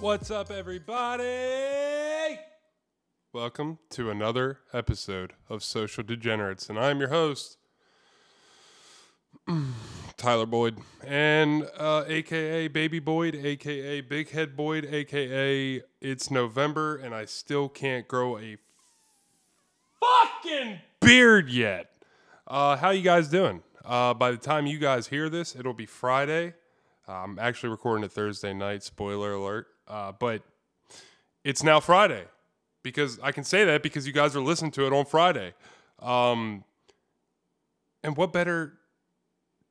What's up, everybody? Welcome to another episode of Social Degenerates, and I'm your host, Tyler Boyd, and uh, AKA Baby Boyd, AKA Big Head Boyd, AKA It's November, and I still can't grow a fucking beard yet. Uh, how you guys doing? Uh, by the time you guys hear this, it'll be Friday. I'm actually recording it Thursday night. Spoiler alert. Uh, but it's now Friday because I can say that because you guys are listening to it on Friday. Um, and what better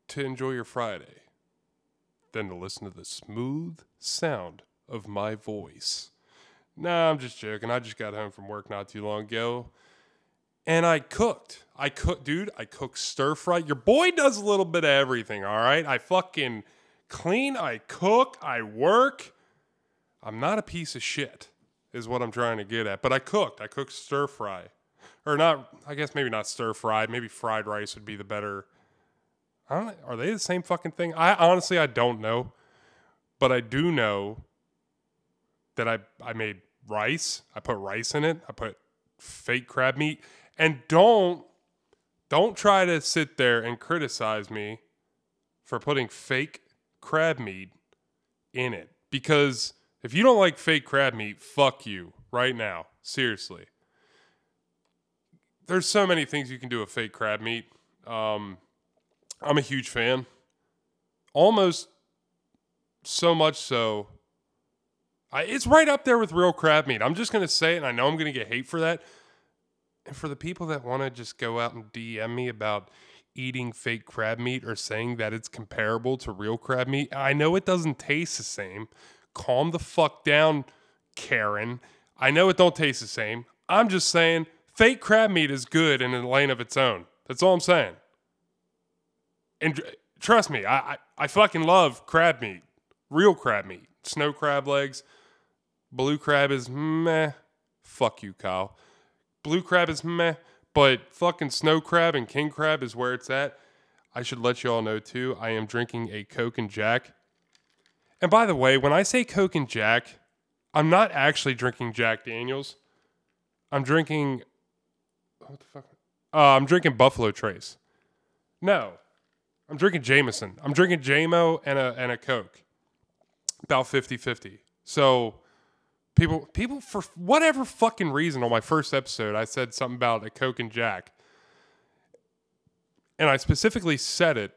to enjoy your Friday than to listen to the smooth sound of my voice? Nah, I'm just joking. I just got home from work not too long ago. And I cooked. I cooked, dude. I cooked stir fry. Your boy does a little bit of everything, all right? I fucking clean, I cook, I work. I'm not a piece of shit, is what I'm trying to get at. But I cooked. I cooked stir fry. Or not, I guess maybe not stir fried. Maybe fried rice would be the better. I don't, are they the same fucking thing? I honestly, I don't know. But I do know that I, I made rice. I put rice in it. I put fake crab meat. And don't, don't try to sit there and criticize me for putting fake crab meat in it because if you don't like fake crab meat, fuck you right now. Seriously. There's so many things you can do with fake crab meat. Um, I'm a huge fan. Almost so much so. I, it's right up there with real crab meat. I'm just going to say it, and I know I'm going to get hate for that. And for the people that want to just go out and DM me about eating fake crab meat or saying that it's comparable to real crab meat, I know it doesn't taste the same calm the fuck down, Karen. I know it don't taste the same. I'm just saying fake crab meat is good in a lane of its own. That's all I'm saying. And trust me, I, I, I fucking love crab meat. Real crab meat. Snow crab legs. Blue crab is meh. Fuck you, Kyle. Blue crab is meh. But fucking snow crab and king crab is where it's at. I should let you all know too. I am drinking a Coke and Jack and by the way, when I say Coke and Jack, I'm not actually drinking Jack Daniels. I'm drinking. What the fuck? Uh, I'm drinking Buffalo Trace. No, I'm drinking Jameson. I'm drinking JMO and a and a Coke. About 50-50. So people people for whatever fucking reason on my first episode I said something about a Coke and Jack. And I specifically said it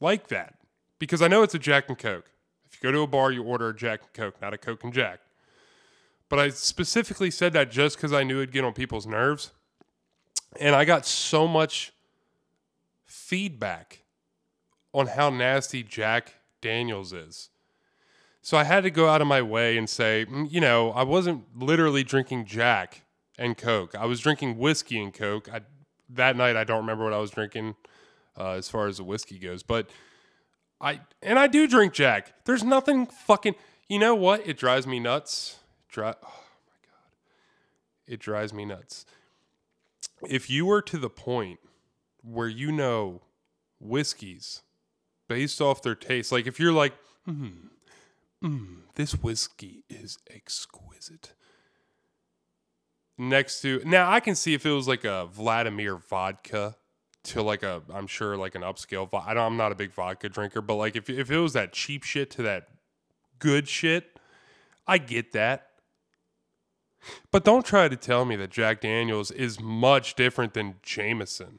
like that because I know it's a Jack and Coke. If you go to a bar, you order a Jack and Coke, not a Coke and Jack. But I specifically said that just because I knew it'd get on people's nerves. And I got so much feedback on how nasty Jack Daniels is. So I had to go out of my way and say, mm, you know, I wasn't literally drinking Jack and Coke. I was drinking whiskey and Coke. I, that night, I don't remember what I was drinking uh, as far as the whiskey goes, but I and I do drink Jack. There's nothing fucking. You know what? It drives me nuts. Dri- oh my god, it drives me nuts. If you were to the point where you know whiskeys based off their taste, like if you're like, mm, mm, this whiskey is exquisite. Next to now, I can see if it was like a Vladimir vodka to like a I'm sure like an upscale. I don't, I'm not a big vodka drinker, but like if if it was that cheap shit to that good shit, I get that. But don't try to tell me that Jack Daniels is much different than Jameson.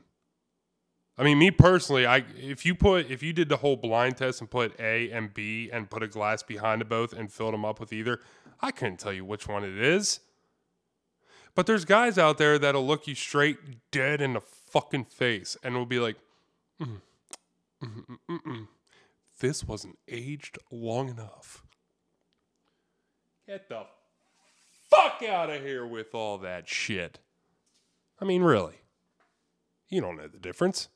I mean, me personally, I if you put if you did the whole blind test and put A and B and put a glass behind the both and filled them up with either, I couldn't tell you which one it is. But there's guys out there that'll look you straight dead in the fucking face and will be like, mm, mm, mm, this wasn't aged long enough. Get the fuck out of here with all that shit. I mean, really. You don't know the difference.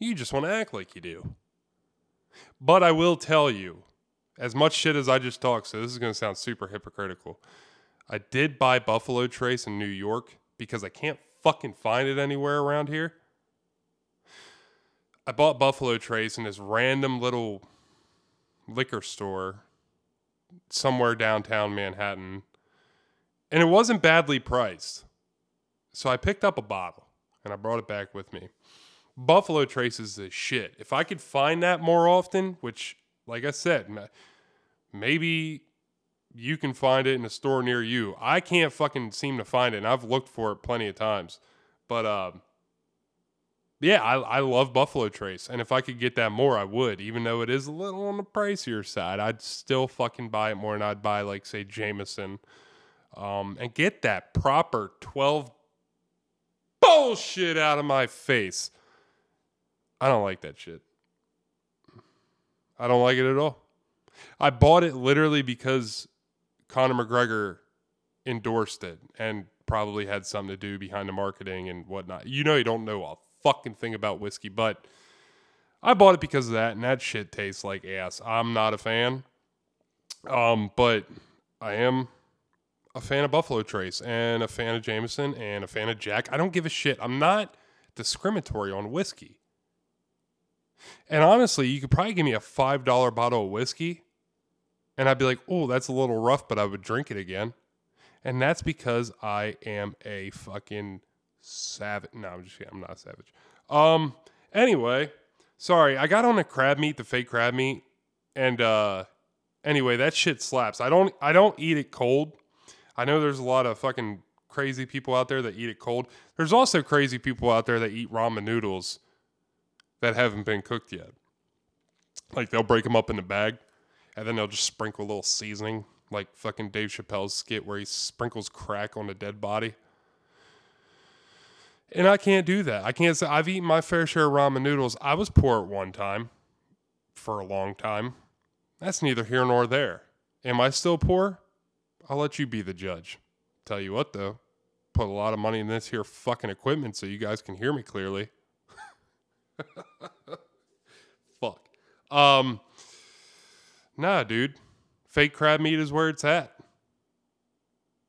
You just want to act like you do. But I will tell you, as much shit as I just talked, so this is going to sound super hypocritical. I did buy Buffalo Trace in New York because I can't fucking find it anywhere around here. I bought Buffalo Trace in this random little liquor store somewhere downtown Manhattan, and it wasn't badly priced. So I picked up a bottle and I brought it back with me. Buffalo Trace is the shit. If I could find that more often, which, like I said, maybe you can find it in a store near you. I can't fucking seem to find it, and I've looked for it plenty of times. But uh, yeah, I, I love Buffalo Trace, and if I could get that more, I would. Even though it is a little on the pricier side, I'd still fucking buy it more than I'd buy like say Jameson, um, and get that proper twelve bullshit out of my face. I don't like that shit. I don't like it at all. I bought it literally because Conor McGregor endorsed it and probably had something to do behind the marketing and whatnot. You know, you don't know a fucking thing about whiskey, but I bought it because of that, and that shit tastes like ass. I'm not a fan, um, but I am a fan of Buffalo Trace and a fan of Jameson and a fan of Jack. I don't give a shit. I'm not discriminatory on whiskey. And honestly, you could probably give me a $5 bottle of whiskey and I'd be like, oh, that's a little rough, but I would drink it again. And that's because I am a fucking savage. No, I'm just kidding. I'm not a savage. Um, anyway, sorry, I got on the crab meat, the fake crab meat, and uh anyway, that shit slaps. I don't I don't eat it cold. I know there's a lot of fucking crazy people out there that eat it cold. There's also crazy people out there that eat ramen noodles that haven't been cooked yet. Like they'll break them up in the bag and then they'll just sprinkle a little seasoning, like fucking Dave Chappelle's skit where he sprinkles crack on a dead body. And I can't do that. I can't say I've eaten my fair share of ramen noodles. I was poor at one time for a long time. That's neither here nor there. Am I still poor? I'll let you be the judge. Tell you what though, put a lot of money in this here fucking equipment so you guys can hear me clearly. Fuck. Um Nah, dude. Fake crab meat is where it's at.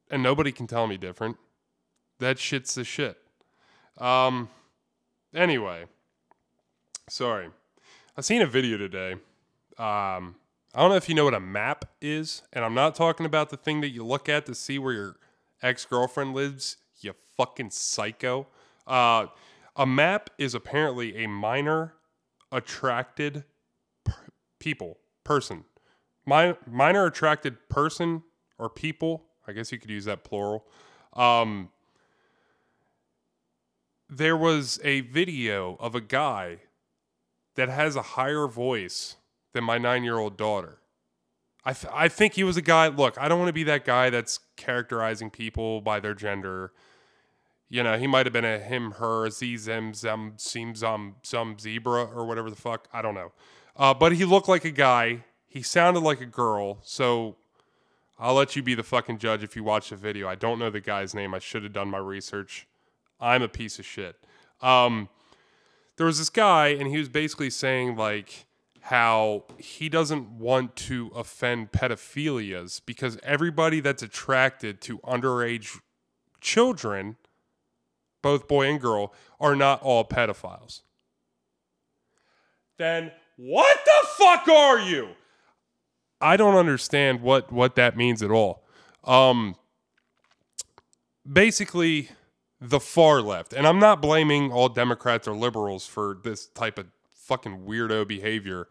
And nobody can tell me different. That shit's the shit. Um anyway. Sorry. I seen a video today. Um I don't know if you know what a map is, and I'm not talking about the thing that you look at to see where your ex-girlfriend lives, you fucking psycho. Uh a map is apparently a minor attracted people, person minor attracted person or people, I guess you could use that plural. Um, there was a video of a guy that has a higher voice than my nine year old daughter. I, th- I think he was a guy. Look, I don't want to be that guy that's characterizing people by their gender. You know, he might have been a him, her, z, zim, zem, seem, zum, some zebra or whatever the fuck. I don't know. Uh, but he looked like a guy he sounded like a girl, so I'll let you be the fucking judge if you watch the video. I don't know the guy's name. I should have done my research. I'm a piece of shit. Um, there was this guy, and he was basically saying like how he doesn't want to offend pedophilias because everybody that's attracted to underage children, both boy and girl, are not all pedophiles. Then what the fuck are you? I don't understand what what that means at all. Um, basically, the far left, and I'm not blaming all Democrats or liberals for this type of fucking weirdo behavior.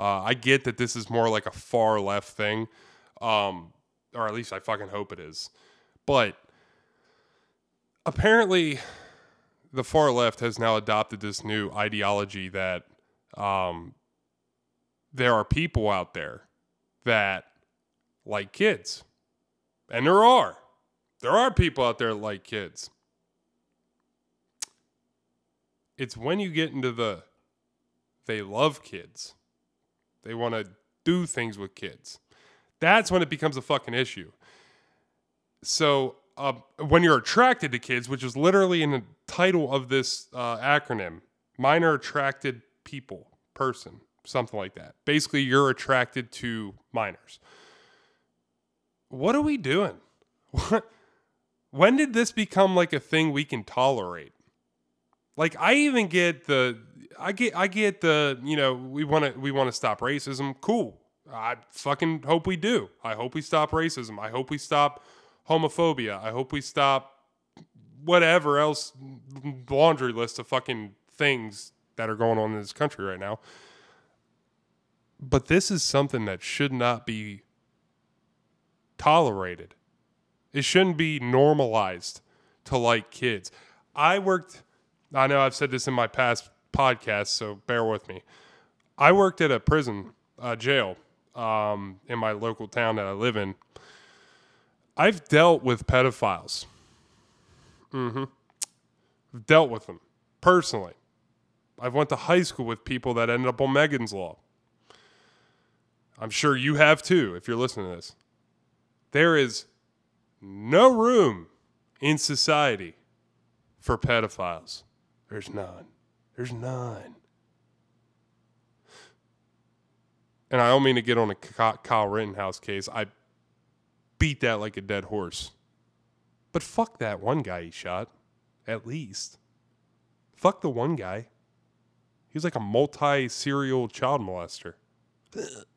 Uh, I get that this is more like a far left thing, um, or at least I fucking hope it is. But apparently, the far left has now adopted this new ideology that um, there are people out there that like kids. And there are. There are people out there like kids. It's when you get into the they love kids. They want to do things with kids. That's when it becomes a fucking issue. So, uh, when you're attracted to kids, which is literally in the title of this uh, acronym, minor attracted people, person something like that. Basically, you're attracted to minors. What are we doing? What? When did this become like a thing we can tolerate? Like I even get the I get I get the, you know, we want to we want to stop racism. Cool. I fucking hope we do. I hope we stop racism. I hope we stop homophobia. I hope we stop whatever else laundry list of fucking things that are going on in this country right now. But this is something that should not be tolerated. It shouldn't be normalized to like kids. I worked, I know I've said this in my past podcasts, so bear with me. I worked at a prison, uh, jail, um, in my local town that I live in. I've dealt with pedophiles. Mm-hmm. Dealt with them personally. I've went to high school with people that ended up on Megan's Law. I'm sure you have too, if you're listening to this. There is no room in society for pedophiles. There's none. There's none. And I don't mean to get on a Kyle Rittenhouse case. I beat that like a dead horse. But fuck that one guy he shot, at least. Fuck the one guy. He's like a multi serial child molester.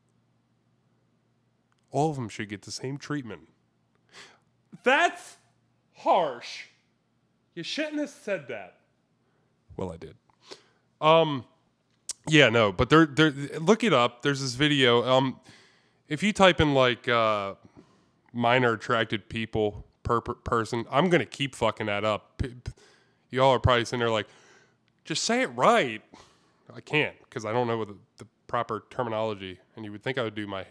All of them should get the same treatment. That's harsh. You shouldn't have said that. Well, I did. Um, yeah, no, but there, there. Look it up. There's this video. Um, if you type in like uh, minor attracted people per, per person, I'm gonna keep fucking that up. Y'all are probably sitting there like, just say it right. I can't because I don't know the, the proper terminology, and you would think I would do my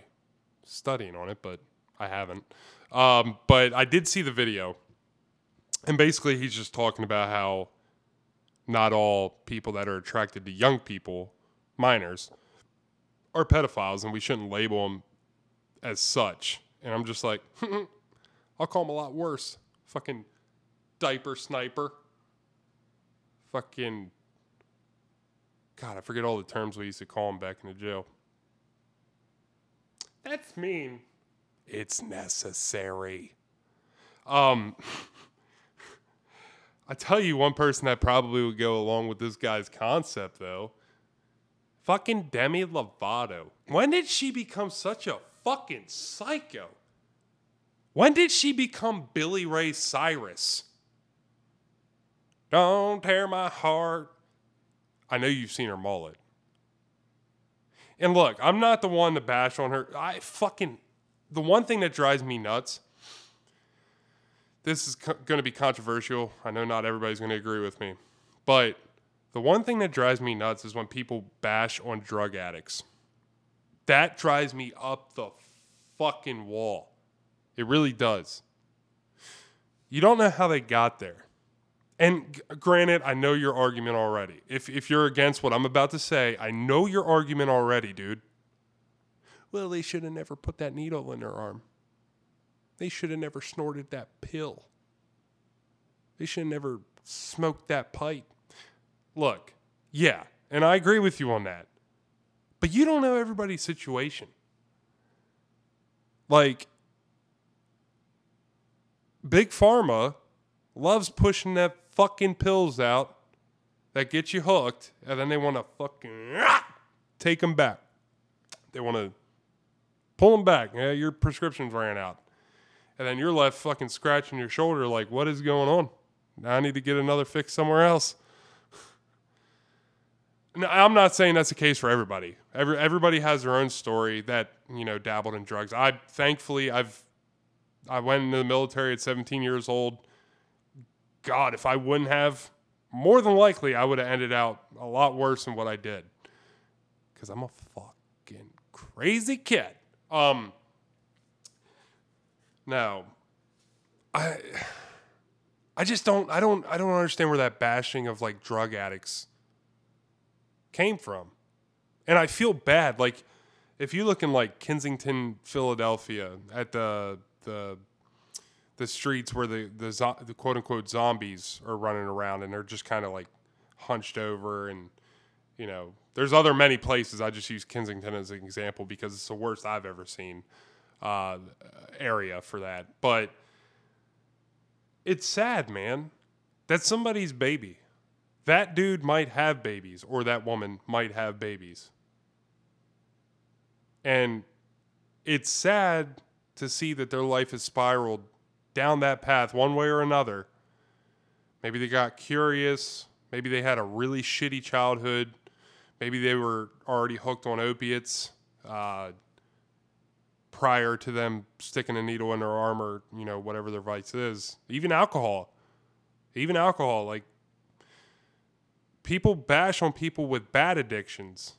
studying on it, but I haven't. Um, but I did see the video, and basically he's just talking about how not all people that are attracted to young people, minors, are pedophiles, and we shouldn't label them as such. And I'm just like, I'll call them a lot worse. Fucking diaper sniper. Fucking. God, I forget all the terms we used to call him back in the jail. That's mean. It's necessary. Um, I tell you, one person that probably would go along with this guy's concept, though. Fucking Demi Lovato. When did she become such a fucking psycho? When did she become Billy Ray Cyrus? Don't tear my heart. I know you've seen her mullet. And look, I'm not the one to bash on her. I fucking the one thing that drives me nuts. This is co- going to be controversial. I know not everybody's going to agree with me. But the one thing that drives me nuts is when people bash on drug addicts. That drives me up the fucking wall. It really does. You don't know how they got there. And granted, I know your argument already. If, if you're against what I'm about to say, I know your argument already, dude. Well, they should have never put that needle in their arm. They should have never snorted that pill. They should have never smoked that pipe. Look, yeah, and I agree with you on that. But you don't know everybody's situation. Like, Big Pharma loves pushing that fucking pills out that get you hooked, and then they want to fucking take them back. They want to pull them back. Yeah, your prescription's ran out. And then you're left fucking scratching your shoulder like, what is going on? Now I need to get another fix somewhere else. Now, I'm not saying that's the case for everybody. Every, everybody has their own story that, you know, dabbled in drugs. I thankfully I've I went into the military at 17 years old. God, if I wouldn't have, more than likely I would have ended out a lot worse than what I did. Cuz I'm a fucking crazy kid. Um now I I just don't I don't I don't understand where that bashing of like drug addicts came from. And I feel bad. Like, if you look in like Kensington, Philadelphia, at the the the streets where the the, zo- the quote unquote zombies are running around and they're just kind of like hunched over and you know there's other many places i just use kensington as an example because it's the worst i've ever seen uh, area for that but it's sad man that's somebody's baby that dude might have babies or that woman might have babies. And it's sad to see that their life has spiraled down that path one way or another. Maybe they got curious. Maybe they had a really shitty childhood. Maybe they were already hooked on opiates uh, prior to them sticking a needle in their arm or, you know, whatever their vice is. Even alcohol. Even alcohol. Like, people bash on people with bad addictions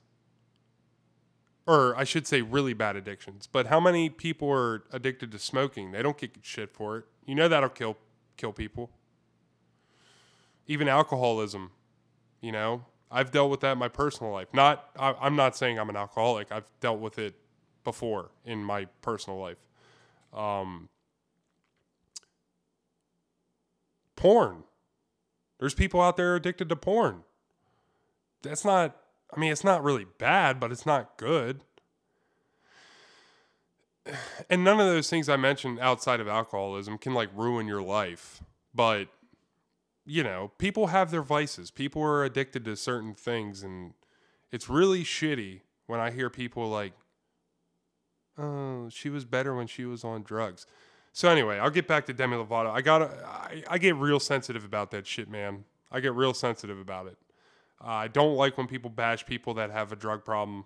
or I should say really bad addictions. But how many people are addicted to smoking? They don't get shit for it. You know that'll kill kill people. Even alcoholism, you know, I've dealt with that in my personal life. Not I, I'm not saying I'm an alcoholic. I've dealt with it before in my personal life. Um, porn. There's people out there addicted to porn. That's not I mean, it's not really bad, but it's not good. And none of those things I mentioned outside of alcoholism can like ruin your life. But, you know, people have their vices. People are addicted to certain things. And it's really shitty when I hear people like, oh, she was better when she was on drugs. So anyway, I'll get back to Demi Lovato. I got I, I get real sensitive about that shit, man. I get real sensitive about it. Uh, I don't like when people bash people that have a drug problem.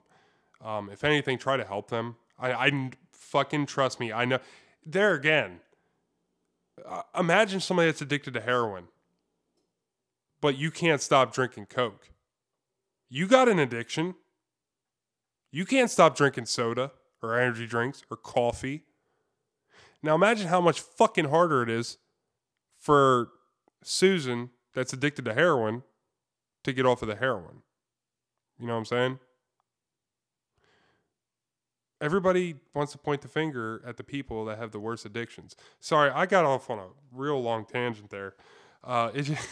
Um, if anything, try to help them. I, I fucking trust me. I know. There again, uh, imagine somebody that's addicted to heroin, but you can't stop drinking Coke. You got an addiction. You can't stop drinking soda or energy drinks or coffee. Now imagine how much fucking harder it is for Susan that's addicted to heroin to get off of the heroin. You know what I'm saying? Everybody wants to point the finger at the people that have the worst addictions. Sorry, I got off on a real long tangent there. Uh, it's just,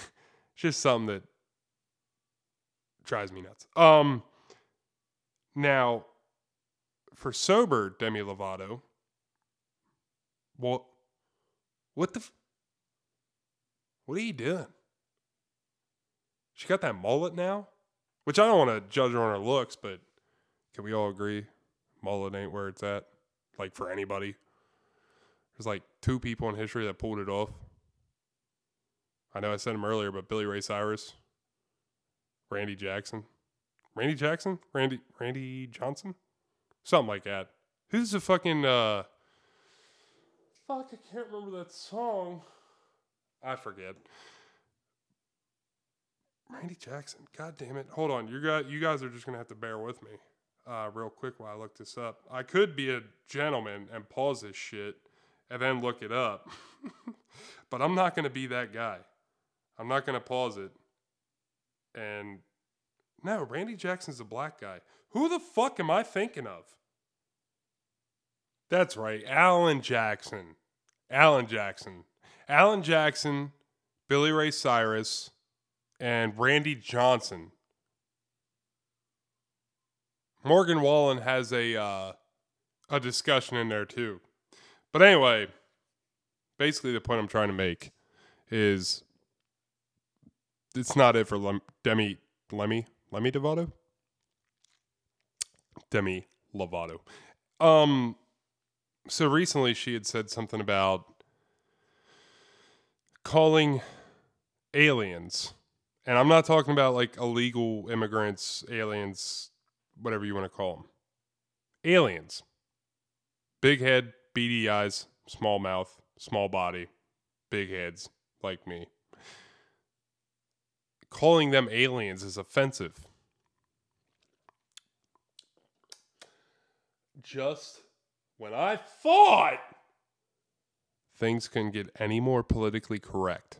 it's just something that drives me nuts. Um, now, for sober Demi Lovato, well, what the? F- what are you doing? She got that mullet now, which I don't want to judge her on her looks, but can we all agree mullet ain't where it's at? Like for anybody. There's like two people in history that pulled it off. I know I said him earlier, but Billy Ray Cyrus, Randy Jackson, Randy Jackson, Randy Randy Johnson, something like that. Who's the fucking uh? Fuck, I can't remember that song. I forget. Randy Jackson. God damn it. Hold on. You got you guys are just gonna have to bear with me. Uh, real quick while I look this up. I could be a gentleman and pause this shit and then look it up. but I'm not gonna be that guy. I'm not gonna pause it. And no, Randy Jackson's a black guy. Who the fuck am I thinking of? That's right, Alan Jackson. Alan Jackson. Alan Jackson, Billy Ray Cyrus, and Randy Johnson. Morgan Wallen has a uh, a discussion in there too. But anyway, basically the point I'm trying to make is it's not it for Lem- Demi Lemmy Lemmy Devato. Demi Lovato. Um so recently she had said something about calling aliens and I'm not talking about like illegal immigrants, aliens, whatever you want to call them. Aliens. Big head, beady eyes, small mouth, small body, big heads, like me. Calling them aliens is offensive. Just when I thought things can't get any more politically correct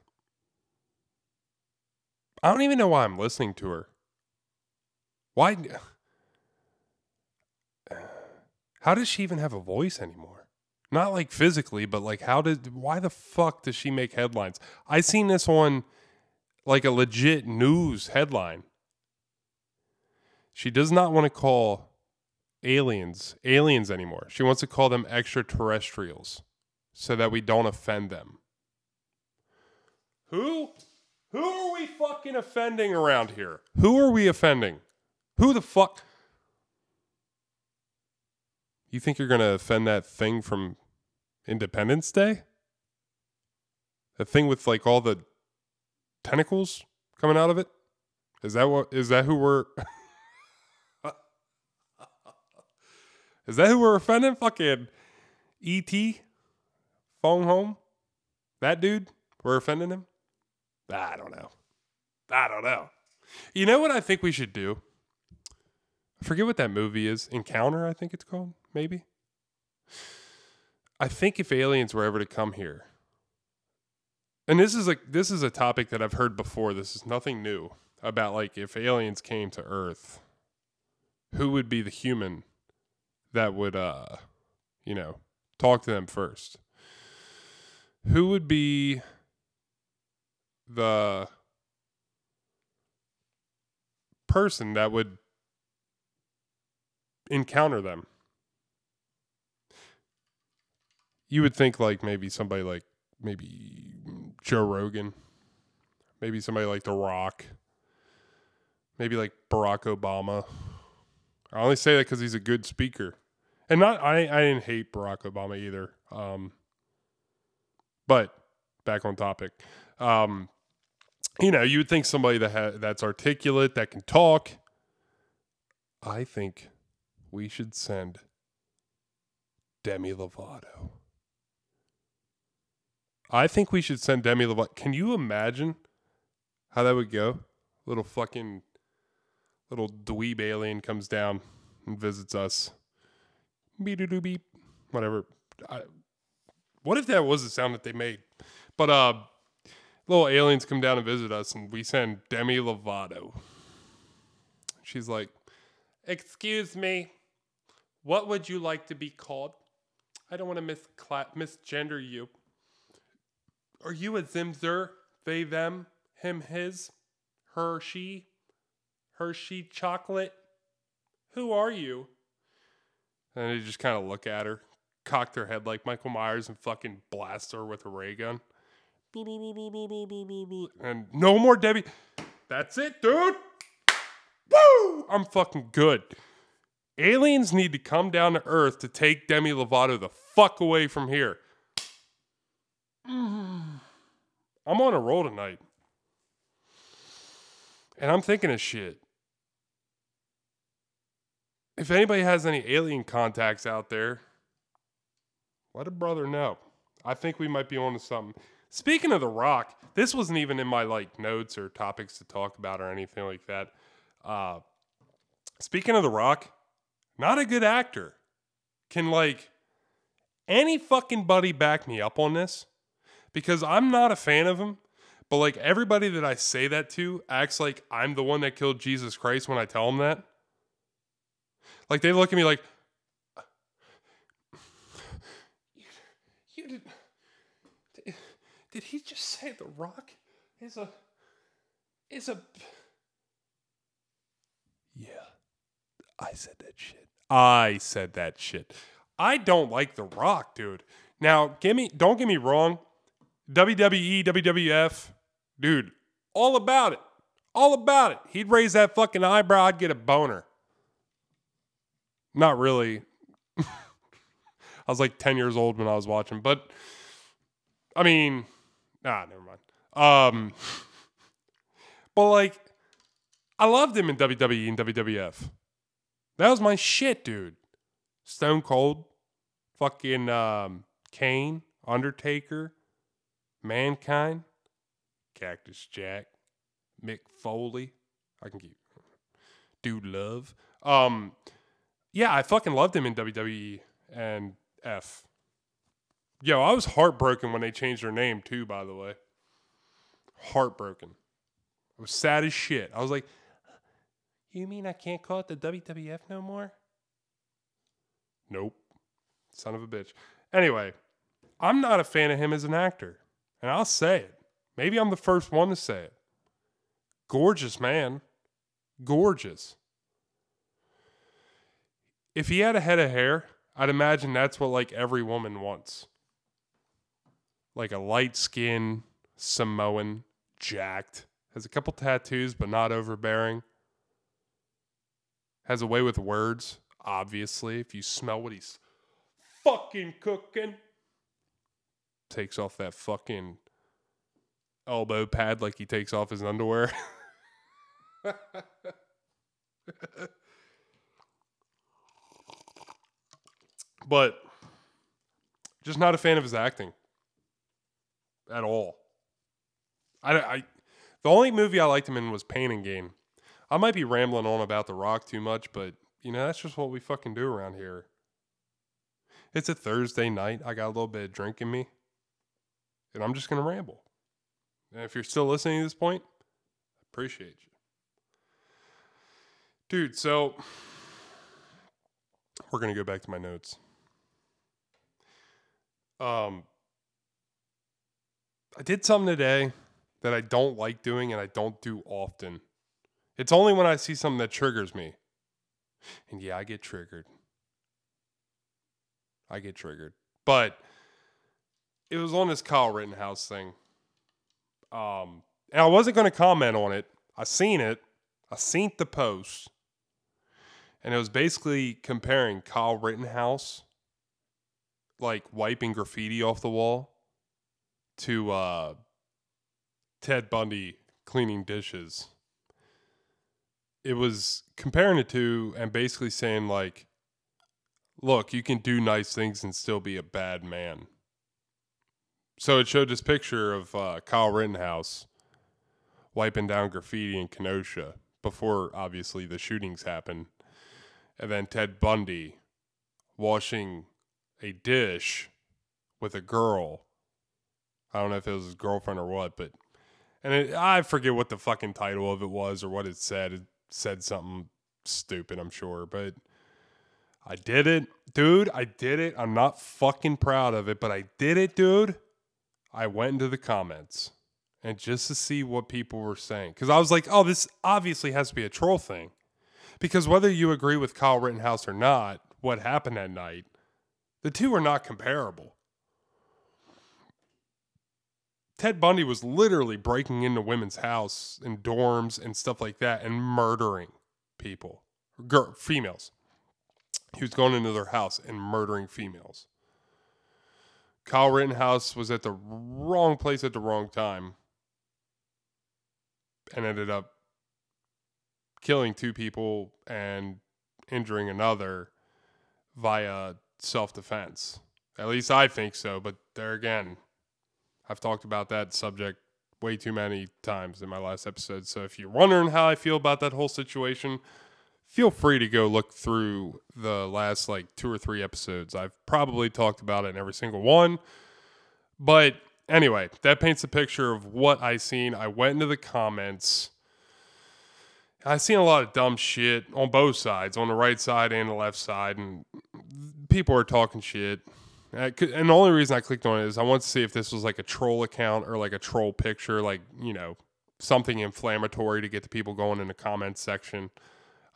I don't even know why I'm listening to her. Why? How does she even have a voice anymore? Not like physically, but like how did? Why the fuck does she make headlines? I seen this on like a legit news headline. She does not want to call aliens aliens anymore. She wants to call them extraterrestrials so that we don't offend them. Who? Who are we fucking offending around here? Who are we offending? Who the fuck? You think you're going to offend that thing from Independence Day? The thing with like all the tentacles coming out of it? Is that what is that who we're Is that who we're offending? Fucking E.T. Phone home? That dude? We're offending him? I don't know. I don't know. You know what I think we should do? I forget what that movie is. Encounter, I think it's called, maybe. I think if aliens were ever to come here, and this is like this is a topic that I've heard before. This is nothing new about like if aliens came to Earth, who would be the human that would uh you know talk to them first? Who would be the person that would encounter them. You would think like maybe somebody like maybe Joe Rogan, maybe somebody like The Rock, maybe like Barack Obama. I only say that because he's a good speaker, and not I. I didn't hate Barack Obama either. Um, but back on topic, um, you know, you would think somebody that ha- that's articulate, that can talk. I think we should send Demi Lovato. I think we should send Demi Lovato. Can you imagine how that would go? Little fucking little dweeb alien comes down and visits us. Beep doo beep. Whatever. I, what if that was the sound that they made? But uh little aliens come down and visit us and we send Demi Lovato. She's like, Excuse me, what would you like to be called? I don't want to miscla- misgender you. Are you a Zimzer? They, them, him, his, her, she, her, she, chocolate? Who are you? And they just kind of look at her, cock their head like Michael Myers, and fucking blast her with a ray gun. And no more Debbie. That's it, dude. Woo! I'm fucking good. Aliens need to come down to Earth to take Demi Lovato the fuck away from here. I'm on a roll tonight. And I'm thinking of shit. If anybody has any alien contacts out there, let a brother know. I think we might be on to something. Speaking of The Rock, this wasn't even in my like notes or topics to talk about or anything like that. Uh, speaking of The Rock, not a good actor. Can like any fucking buddy back me up on this? Because I'm not a fan of him, but like everybody that I say that to acts like I'm the one that killed Jesus Christ when I tell them that. Like they look at me like, you, you did, did, did he just say The Rock is a is a yeah, I said that shit. I said that shit. I don't like The Rock, dude. Now, give me don't get me wrong. WWE, WWF, dude, all about it. All about it. He'd raise that fucking eyebrow, I'd get a boner. Not really. I was like 10 years old when I was watching, but I mean, nah, never mind. Um, but like, I loved him in WWE and WWF. That was my shit, dude. Stone Cold, fucking um, Kane, Undertaker, Mankind, Cactus Jack, Mick Foley. I can keep Dude Love. Um, yeah, I fucking loved him in WWE and F. Yo, I was heartbroken when they changed their name too. By the way, heartbroken. I was sad as shit. I was like, "You mean I can't call it the WWF no more?" Nope. Son of a bitch. Anyway, I'm not a fan of him as an actor. And I'll say it. Maybe I'm the first one to say it. Gorgeous man. Gorgeous. If he had a head of hair, I'd imagine that's what like every woman wants. Like a light skin, Samoan, jacked, has a couple tattoos but not overbearing. Has a way with words. obviously, if you smell what he's fucking cooking. Takes off that fucking elbow pad like he takes off his underwear. but just not a fan of his acting at all. I, I the only movie I liked him in was Pain and Gain. I might be rambling on about The Rock too much, but you know that's just what we fucking do around here. It's a Thursday night. I got a little bit of drink in me, and I'm just gonna ramble. And if you're still listening to this point, I appreciate you, dude. So we're gonna go back to my notes. Um, I did something today that I don't like doing and I don't do often. It's only when I see something that triggers me. And yeah, I get triggered. I get triggered. But it was on this Kyle Rittenhouse thing. Um, and I wasn't going to comment on it. I seen it. I seen the post. And it was basically comparing Kyle Rittenhouse like wiping graffiti off the wall to uh, Ted Bundy cleaning dishes. It was comparing the two and basically saying like, look, you can do nice things and still be a bad man. So it showed this picture of uh, Kyle Rittenhouse wiping down graffiti in Kenosha before obviously the shootings happened. And then Ted Bundy washing a dish with a girl. I don't know if it was his girlfriend or what, but and it, I forget what the fucking title of it was or what it said. It said something stupid, I'm sure, but I did it, dude. I did it. I'm not fucking proud of it, but I did it, dude. I went into the comments and just to see what people were saying because I was like, oh, this obviously has to be a troll thing because whether you agree with Kyle Rittenhouse or not, what happened that night the two are not comparable. Ted Bundy was literally breaking into women's house and dorms and stuff like that and murdering people, females. He was going into their house and murdering females. Kyle Rittenhouse was at the wrong place at the wrong time and ended up killing two people and injuring another via self defense. At least I think so. But there again, I've talked about that subject way too many times in my last episode. So if you're wondering how I feel about that whole situation, feel free to go look through the last like two or three episodes. I've probably talked about it in every single one. But anyway, that paints a picture of what I seen. I went into the comments I've seen a lot of dumb shit on both sides, on the right side and the left side, and people are talking shit. And the only reason I clicked on it is I want to see if this was like a troll account or like a troll picture, like, you know, something inflammatory to get the people going in the comments section.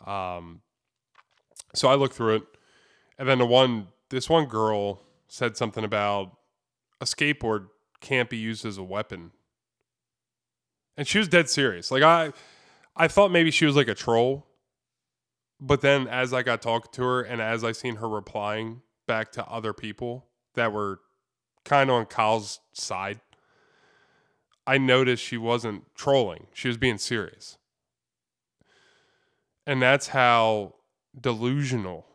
Um, so I looked through it. And then the one, this one girl said something about a skateboard can't be used as a weapon. And she was dead serious. Like, I I thought maybe she was like a troll. But then as I got talking to her and as I seen her replying back to other people that were kind of on Kyle's side, I noticed she wasn't trolling. She was being serious. And that's how delusional.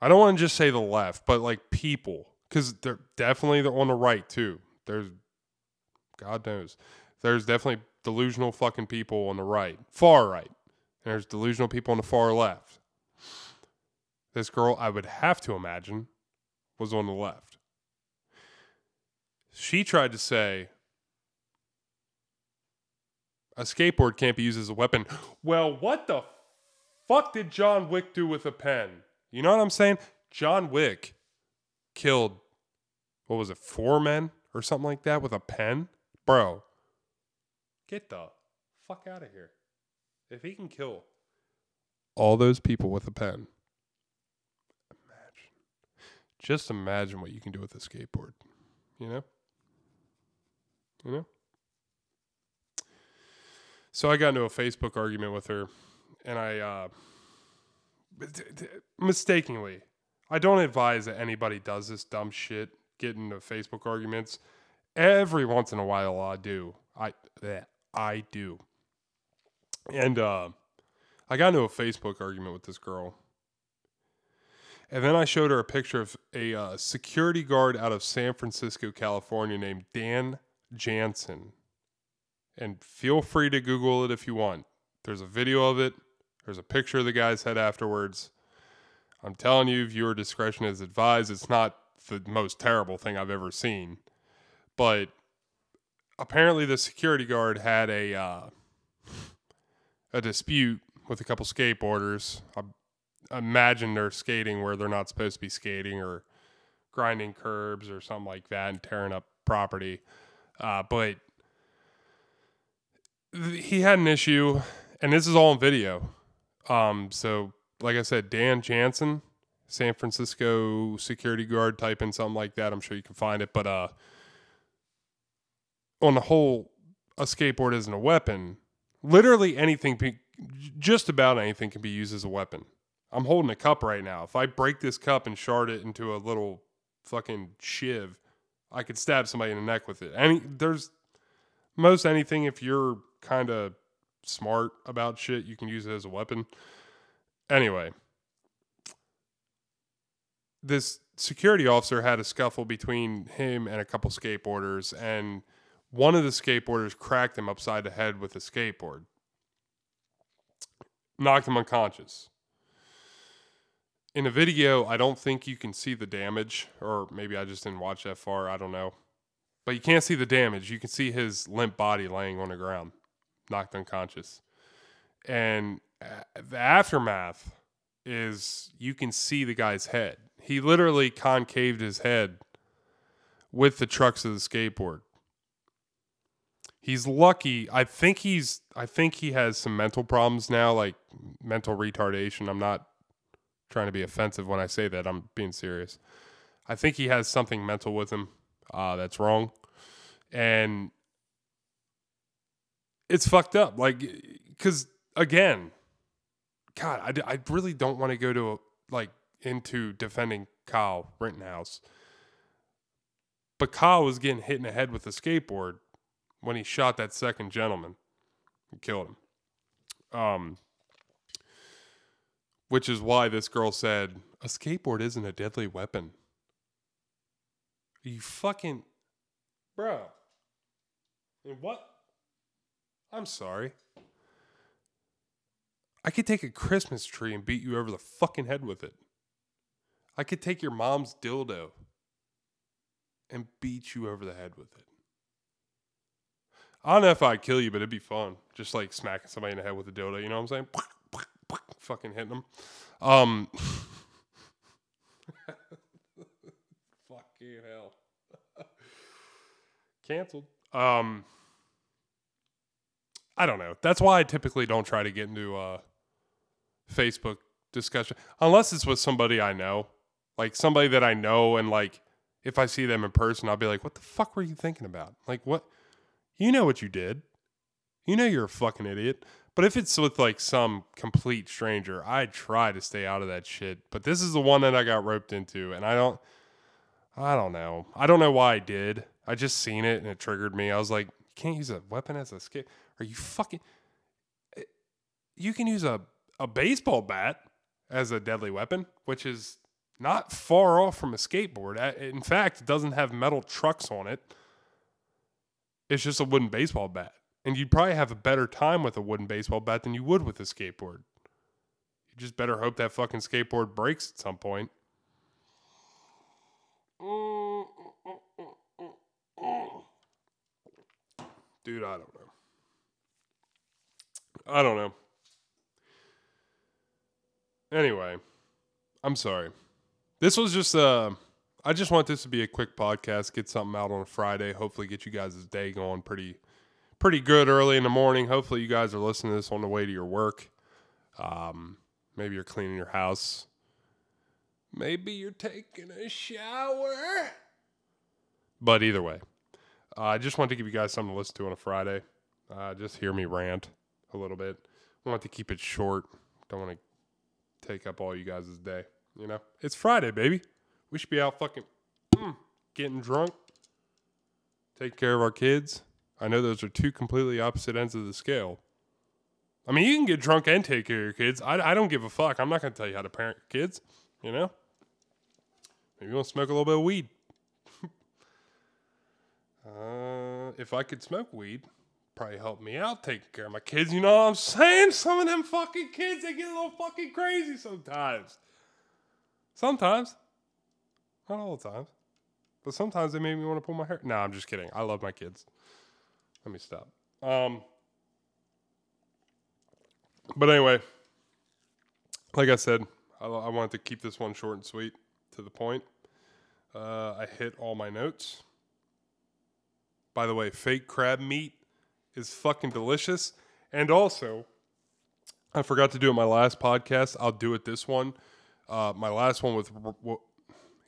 I don't want to just say the left, but like people, because they're definitely they're on the right too. There's God knows. There's definitely delusional fucking people on the right, far right. And there's delusional people on the far left. This girl, I would have to imagine, was on the left. She tried to say a skateboard can't be used as a weapon. Well, what the fuck did John Wick do with a pen? You know what I'm saying? John Wick killed, what was it, four men or something like that with a pen? Bro, Get the fuck out of here. If he can kill all those people with a pen, imagine. Just imagine what you can do with a skateboard. You know? You know? So I got into a Facebook argument with her and I uh mistakenly. I don't advise that anybody does this dumb shit, get into Facebook arguments. Every once in a while, I do. I I do. And uh, I got into a Facebook argument with this girl. And then I showed her a picture of a uh, security guard out of San Francisco, California, named Dan Jansen. And feel free to Google it if you want. There's a video of it, there's a picture of the guy's head afterwards. I'm telling you, viewer discretion is advised. It's not the most terrible thing I've ever seen. But apparently, the security guard had a uh, a dispute with a couple skateboarders. I imagine they're skating where they're not supposed to be skating or grinding curbs or something like that and tearing up property. Uh, but th- he had an issue, and this is all video. Um, so, like I said, Dan Jansen, San Francisco security guard, type in something like that. I'm sure you can find it. But uh, on the whole, a skateboard isn't a weapon. Literally anything, just about anything can be used as a weapon. I'm holding a cup right now. If I break this cup and shard it into a little fucking shiv, I could stab somebody in the neck with it. Any there's most anything if you're kind of smart about shit, you can use it as a weapon. Anyway, this security officer had a scuffle between him and a couple skateboarders and one of the skateboarders cracked him upside the head with a skateboard. Knocked him unconscious in a video, I don't think you can see the damage, or maybe I just didn't watch that far. I don't know. But you can't see the damage. You can see his limp body laying on the ground, knocked unconscious. And uh, the aftermath is you can see the guy's head. He literally concaved his head with the trucks of the skateboard. He's lucky. I think he's I think he has some mental problems now, like mental retardation. I'm not trying to be offensive when I say that. I'm being serious. I think he has something mental with him uh, that's wrong, and it's fucked up. Like, because again, God, I, I really don't want to go to a, like into defending Kyle Rittenhouse, but Kyle was getting hit in the head with a skateboard when he shot that second gentleman and killed him. Um, which is why this girl said, a skateboard isn't a deadly weapon. Are you fucking. Bro. And what? I'm sorry. I could take a Christmas tree and beat you over the fucking head with it. I could take your mom's dildo and beat you over the head with it. I don't know if I'd kill you, but it'd be fun. Just like smacking somebody in the head with a dildo, you know what I'm saying? Fucking hitting them. Um, fucking hell. Canceled. Um, I don't know. That's why I typically don't try to get into a Facebook discussion unless it's with somebody I know, like somebody that I know, and like if I see them in person, I'll be like, "What the fuck were you thinking about? Like, what? You know what you did? You know you're a fucking idiot." But if it's with like some complete stranger, I try to stay out of that shit. But this is the one that I got roped into, and I don't, I don't know. I don't know why I did. I just seen it and it triggered me. I was like, you can't use a weapon as a skate. Are you fucking? Eh, you can use a a baseball bat as a deadly weapon, which is not far off from a skateboard. In fact, it doesn't have metal trucks on it. It's just a wooden baseball bat. And you'd probably have a better time with a wooden baseball bat than you would with a skateboard. You just better hope that fucking skateboard breaks at some point. Dude, I don't know. I don't know. Anyway, I'm sorry. This was just uh I just want this to be a quick podcast, get something out on a Friday, hopefully get you guys' day going pretty pretty good early in the morning. Hopefully, you guys are listening to this on the way to your work. Um, maybe you're cleaning your house. Maybe you're taking a shower. But either way, uh, I just wanted to give you guys something to listen to on a Friday. Uh, just hear me rant a little bit. I want to keep it short. Don't want to take up all you guys' day. You know, it's Friday, baby. We should be out fucking mm, getting drunk, taking care of our kids. I know those are two completely opposite ends of the scale. I mean, you can get drunk and take care of your kids. I, I don't give a fuck. I'm not going to tell you how to parent kids, you know? Maybe you want to smoke a little bit of weed. uh, if I could smoke weed, probably help me out taking care of my kids. You know what I'm saying? Some of them fucking kids, they get a little fucking crazy sometimes. Sometimes. Not all the time. But sometimes they make me want to pull my hair. No, I'm just kidding. I love my kids. Let me stop. Um, but anyway, like I said, I, I wanted to keep this one short and sweet to the point. Uh, I hit all my notes. By the way, fake crab meat is fucking delicious. And also, I forgot to do it my last podcast. I'll do it this one. Uh, my last one with,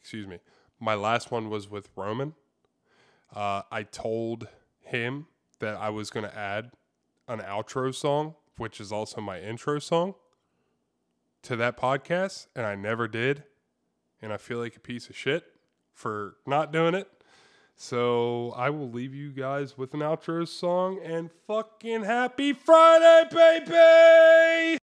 excuse me, my last one was with Roman. Uh, I told him that I was going to add an outro song, which is also my intro song, to that podcast, and I never did. And I feel like a piece of shit for not doing it. So I will leave you guys with an outro song and fucking happy Friday, baby!